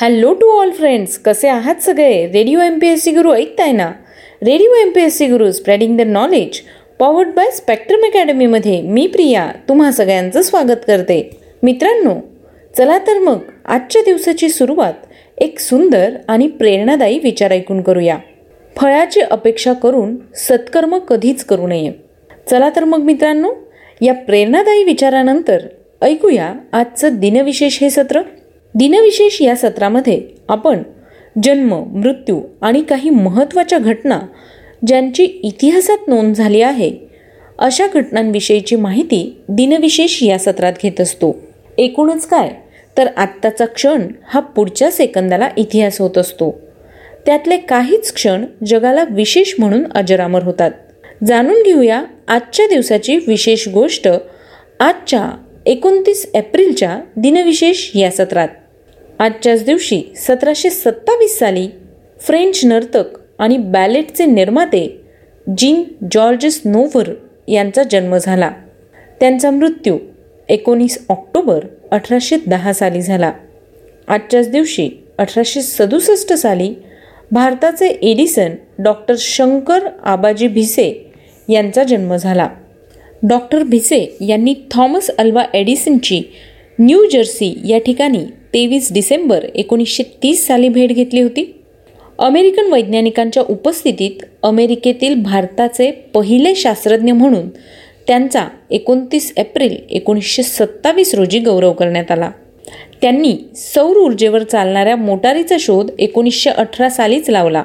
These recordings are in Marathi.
हॅलो टू ऑल फ्रेंड्स कसे आहात सगळे? Radio M P S C Guru ऐकताय ना? Radio M P S C Guru spreading the knowledge powered by Spectrum अकॅडमीमध्ये मी प्रिया तुम्हा सगळ्यांचं स्वागत करते. मित्रांनो चला तर मग आजच्या दिवसाची सुरुवात एक सुंदर आणि प्रेरणादायी विचार ऐकून करूया. फळाची अपेक्षा करून सत्कर्म कधीच करू नये. चला तर मग मित्रांनो या प्रेरणादायी विचारानंतर ऐकूया आजचं दिनविशेष हे सत्र. दिनविशेष या सत्रामध्ये आपण जन्म मृत्यू आणि काही महत्त्वाच्या घटना ज्यांची इतिहासात नोंद झाली आहे अशा घटनांविषयीची माहिती दिनविशेष या सत्रात घेत असतो. एकूणच काय? तर आत्ताचा क्षण हा पुढच्या सेकंदाला इतिहास होत असतो. त्यातले काहीच क्षण जगाला विशेष म्हणून अजरामर होतात. जाणून घेऊया आजच्या दिवसाची विशेष गोष्ट आजच्या एकोणतीस एप्रिलच्या दिनविशेष या सत्रात. आजच्याच दिवशी सतराशे सत्तावीस साली फ्रेंच नर्तक आणि बॅलेटचे निर्माते जीन जॉर्जस नोव्हर यांचा जन्म झाला. त्यांचा मृत्यू एकोणीस ऑक्टोबर अठराशे दहा साली झाला. आजच्याच दिवशी अठराशे सदुसष्ट साली भारताचे एडिसन डॉक्टर शंकर आबाजी भिसे यांचा जन्म झाला. डॉक्टर भिसे यांनी थॉमस अल्वा एडिसनची न्यू जर्सी या ठिकाणी तेवीस डिसेंबर एकोणीसशे तीस साली भेट घेतली होती. अमेरिकन वैज्ञानिकांच्या उपस्थितीत अमेरिकेतील भारताचे पहिले शास्त्रज्ञ म्हणून त्यांचा एकोणतीस एप्रिल एकोणीसशे सत्तावीस रोजी गौरव करण्यात आला. त्यांनी सौर ऊर्जेवर चालणाऱ्या मोटारीचा शोध एकोणीसशे अठरा सालीच लावला.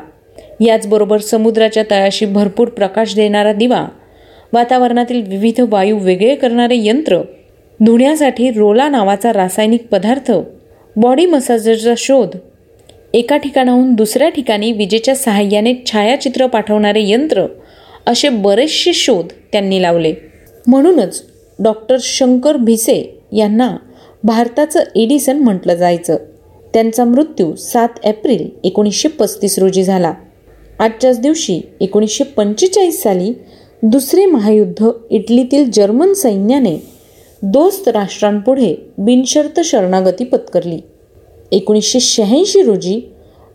याचबरोबर समुद्राच्या तळाशी भरपूर प्रकाश देणारा दिवा वातावरणातील विविध वायू वेगळे करणारे यंत्र धुण्यासाठी रोला नावाचा रासायनिक पदार्थ बॉडी मसाजरचा शोध. एका ठिकाणाहून दुसऱ्या ठिकाणी विजेच्या सहाय्याने छायाचित्र पाठवणारे यंत्र असे बरेचसे शोध त्यांनी लावले. म्हणूनच डॉक्टर शंकर भिसे यांना भारताचं एडिसन म्हटलं जायचं. त्यांचा मृत्यू सात एप्रिल एकोणीसशे पस्तीस रोजी झाला. आजच्याच दिवशी एकोणीसशे पंचेचाळीस साली दुसरे महायुद्ध इटलीतील जर्मन सैन्याने दोस्त राष्ट्रांपुढे बिनशर्त शरणागती पत्करली. एकोणीसशे शहाऐंशी रोजी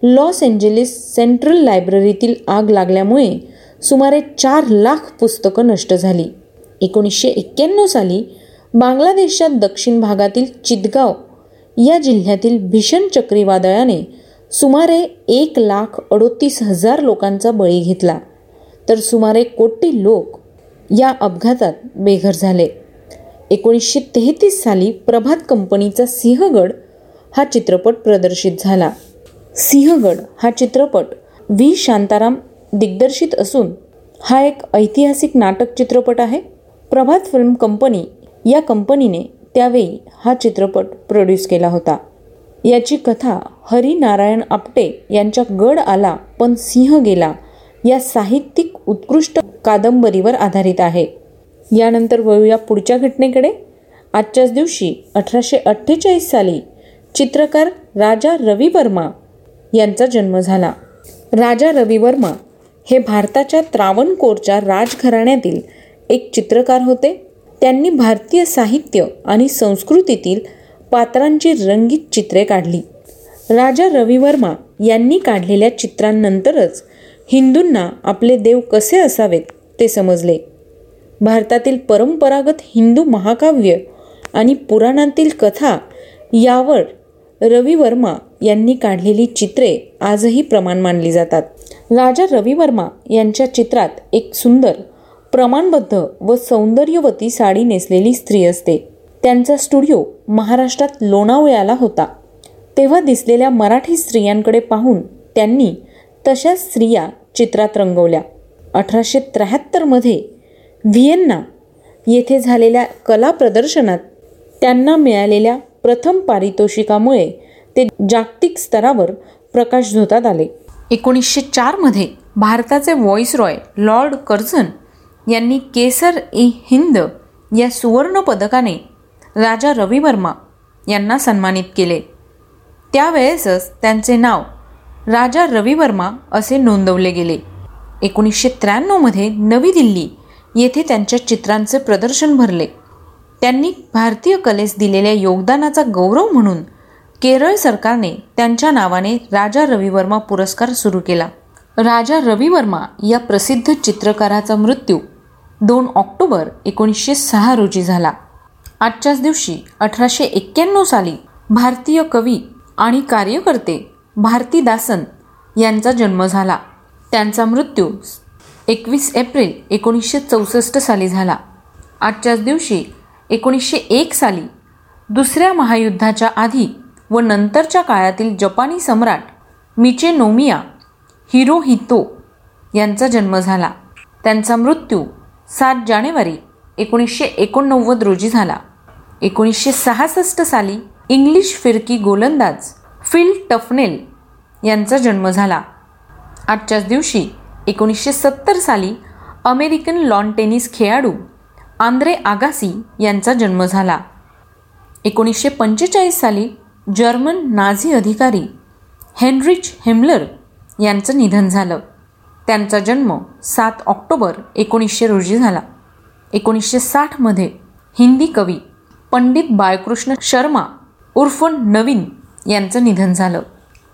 लॉस एंजेलिस सेंट्रल लायब्ररीतील आग लागल्यामुळे सुमारे चार लाख पुस्तकं नष्ट झाली. एकोणीसशे एक्क्याण्णव साली बांगलादेशच्या दक्षिण भागातील चितगाव या जिल्ह्यातील भीषण चक्रीवादळाने सुमारे एक लाख अडोतीस हजार लोकांचा बळी घेतला. तर सुमारे कोटी लोक या अपघातात बेघर झाले. एकोणीसशे तेहतीस साली प्रभात कंपनीचा सिंहगड हा चित्रपट प्रदर्शित झाला. सिंहगड हा चित्रपट व्ही. शांताराम दिग्दर्शित असून हा एक ऐतिहासिक नाटक चित्रपट आहे. प्रभात फिल्म कंपनी या कंपनीने त्यावेळी हा चित्रपट प्रोड्यूस केला होता. याची कथा हरिनारायण आपटे यांच्या गड आला पण सिंह गेला या साहित्यिक उत्कृष्ट कादंबरीवर आधारित आहे. यानंतर वळूया पुढच्या घटनेकडे. आजच्याच दिवशी अठराशे अठ्ठेचाळीस साली चित्रकार राजा रवी वर्मा यांचा जन्म झाला. राजा रवी वर्मा हे भारताच्या त्रावणकोरच्या राजघराण्यातील एक चित्रकार होते. त्यांनी भारतीय साहित्य आणि संस्कृतीतील पात्रांची रंगीत चित्रे काढली. राजा रवी वर्मा यांनी काढलेल्या चित्रांनंतरच हिंदूंना आपले देव कसे असावेत ते समजले. भारतातील परंपरागत हिंदू महाकाव्य आणि पुराणांतील कथा यावर रवी वर्मा यांनी काढलेली चित्रे आजही प्रमाण मानली जातात. राजा रवी वर्मा यांच्या चित्रात एक सुंदर प्रमाणबद्ध व सौंदर्यवती साडी नेसलेली स्त्री असते. त्यांचा स्टुडिओ महाराष्ट्रात लोणावळ्याला होता. तेव्हा दिसलेल्या मराठी स्त्रियांकडे पाहून त्यांनी तशा स्त्रिया चित्रात रंगवल्या. अठराशे त्र्याहत्तरमध्ये व्हिएन्ना येथे झालेल्या कला प्रदर्शनात त्यांना मिळालेल्या प्रथम पारितोषिकामुळे ते जागतिक स्तरावर प्रकाश धोतात आले. एकोणीसशे चारमध्ये भारताचे रॉय लॉर्ड कर्झन यांनी केसर ए हिंद या सुवर्ण पदकाने राजा रवी वर्मा यांना सन्मानित केले. त्यावेळेसच त्यांचे नाव राजा रवी वर्मा असे नोंदवले गेले. एकोणीसशे त्र्याण्णवमध्ये नवी दिल्ली येथे त्यांच्या चित्रांचे प्रदर्शन भरले. त्यांनी भारतीय कलेस दिलेल्या योगदानाचा गौरव म्हणून केरळ सरकारने त्यांच्या नावाने राजा रविवर्मा पुरस्कार सुरू केला. राजा रविवर्मा या प्रसिद्ध चित्रकाराचा मृत्यू दोन ऑक्टोबर एकोणीसशे सहा रोजी झाला. आजच्याच दिवशी अठराशे एक्क्याण्णव साली भारतीय कवी आणि कार्यकर्ते भारतीदासन यांचा जन्म झाला. त्यांचा मृत्यू एकवीस एप्रिल एकोणीसशे चौसष्ट साली झाला. आजच्याच दिवशी एकोणीसशे एक साली दुसऱ्या महायुद्धाच्या आधी व नंतरच्या काळातील जपानी सम्राट मिचे नोमिया हिरोहितो यांचा जन्म झाला. त्यांचा मृत्यू सात जानेवारी एकोणीसशे एकोणनव्वद रोजी झाला. एकोणीसशे सहासष्ट साली इंग्लिश फिरकी गोलंदाज फिल टफनेल यांचा जन्म झाला. आजच्याच दिवशी एकोणीसशे सत्तर साली अमेरिकन लॉन टेनिस खेळाडू आंद्रे आगासी यांचा जन्म झाला. एकोणीसशे पंचेचाळीस साली जर्मन नाझी अधिकारी हेनरिच हेमलर यांचं निधन झालं. त्यांचा जन्म सात ऑक्टोबर एकोणीसशे रोजी झाला. एकोणीसशे साठमध्ये हिंदी कवी पंडित बाळकृष्ण शर्मा उर्फ नवीन यांचं निधन झालं.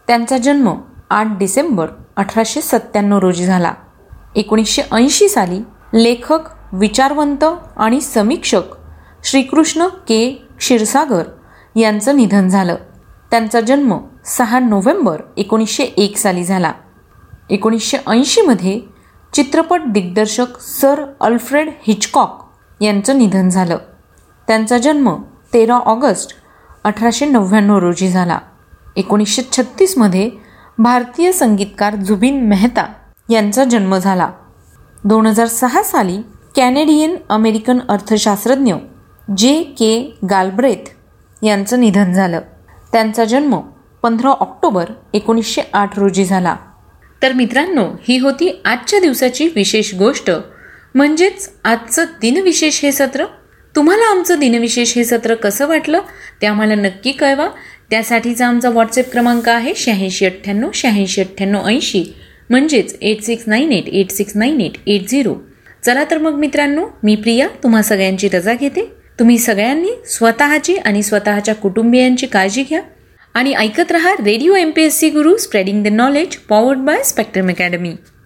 त्यांचा जन्म आठ डिसेंबर अठराशे सत्त्याण्णव रोजी झाला. एकोणीसशे ऐंशी साली लेखक विचारवंत आणि समीक्षक श्रीकृष्ण के. क्षीरसागर यांचं निधन झालं. त्यांचा जन्म सहा नोव्हेंबर एकोणीसशे एक साली झाला. एकोणीसशे ऐंशीमध्ये चित्रपट दिग्दर्शक सर अल्फ्रेड हिचकॉक यांचं निधन झालं. त्यांचा जन्म तेरा ऑगस्ट अठराशे नव्याण्णव रोजी झाला. एकोणीसशे छत्तीसमध्ये भारतीय संगीतकार जुबिन मेहता यांचा जन्म झाला. दोन हजार सहा साली कॅनेडियन अमेरिकन अर्थशास्त्रज्ञ जे के गालब्रेथ यांचं निधन झालं. त्यांचा जन्म पंधरा ऑक्टोबर एकोणीसशे आठ रोजी झाला. तर मित्रांनो ही होती आजच्या दिवसाची विशेष गोष्ट. म्हणजेच आजचं दिनविशेष हे सत्र? तुम्हाला आमचं दिनविशेष हे सत्र कसं वाटलं? ते आम्हाला नक्की कळवा. त्यासाठीचा आमचा व्हॉट्सअप क्रमांक आहे शहाऐंशी अठ्ठ्याण्णव शहाऐंशी अठ्ठ्याण्णव ऐंशी. म्हणजेच eight six nine eight eight six nine eight eight zero चला तर मग मित्रांनो मी प्रिया तुम्हा सगळ्यांची रजा घेते. तुम्ही सगळ्यांनी स्वतःची आणि स्वतःच्या कुटुंबियांची काळजी घ्या. आणि ऐकत रहा radio M P S C Guru spreading the knowledge powered by Spectrum academy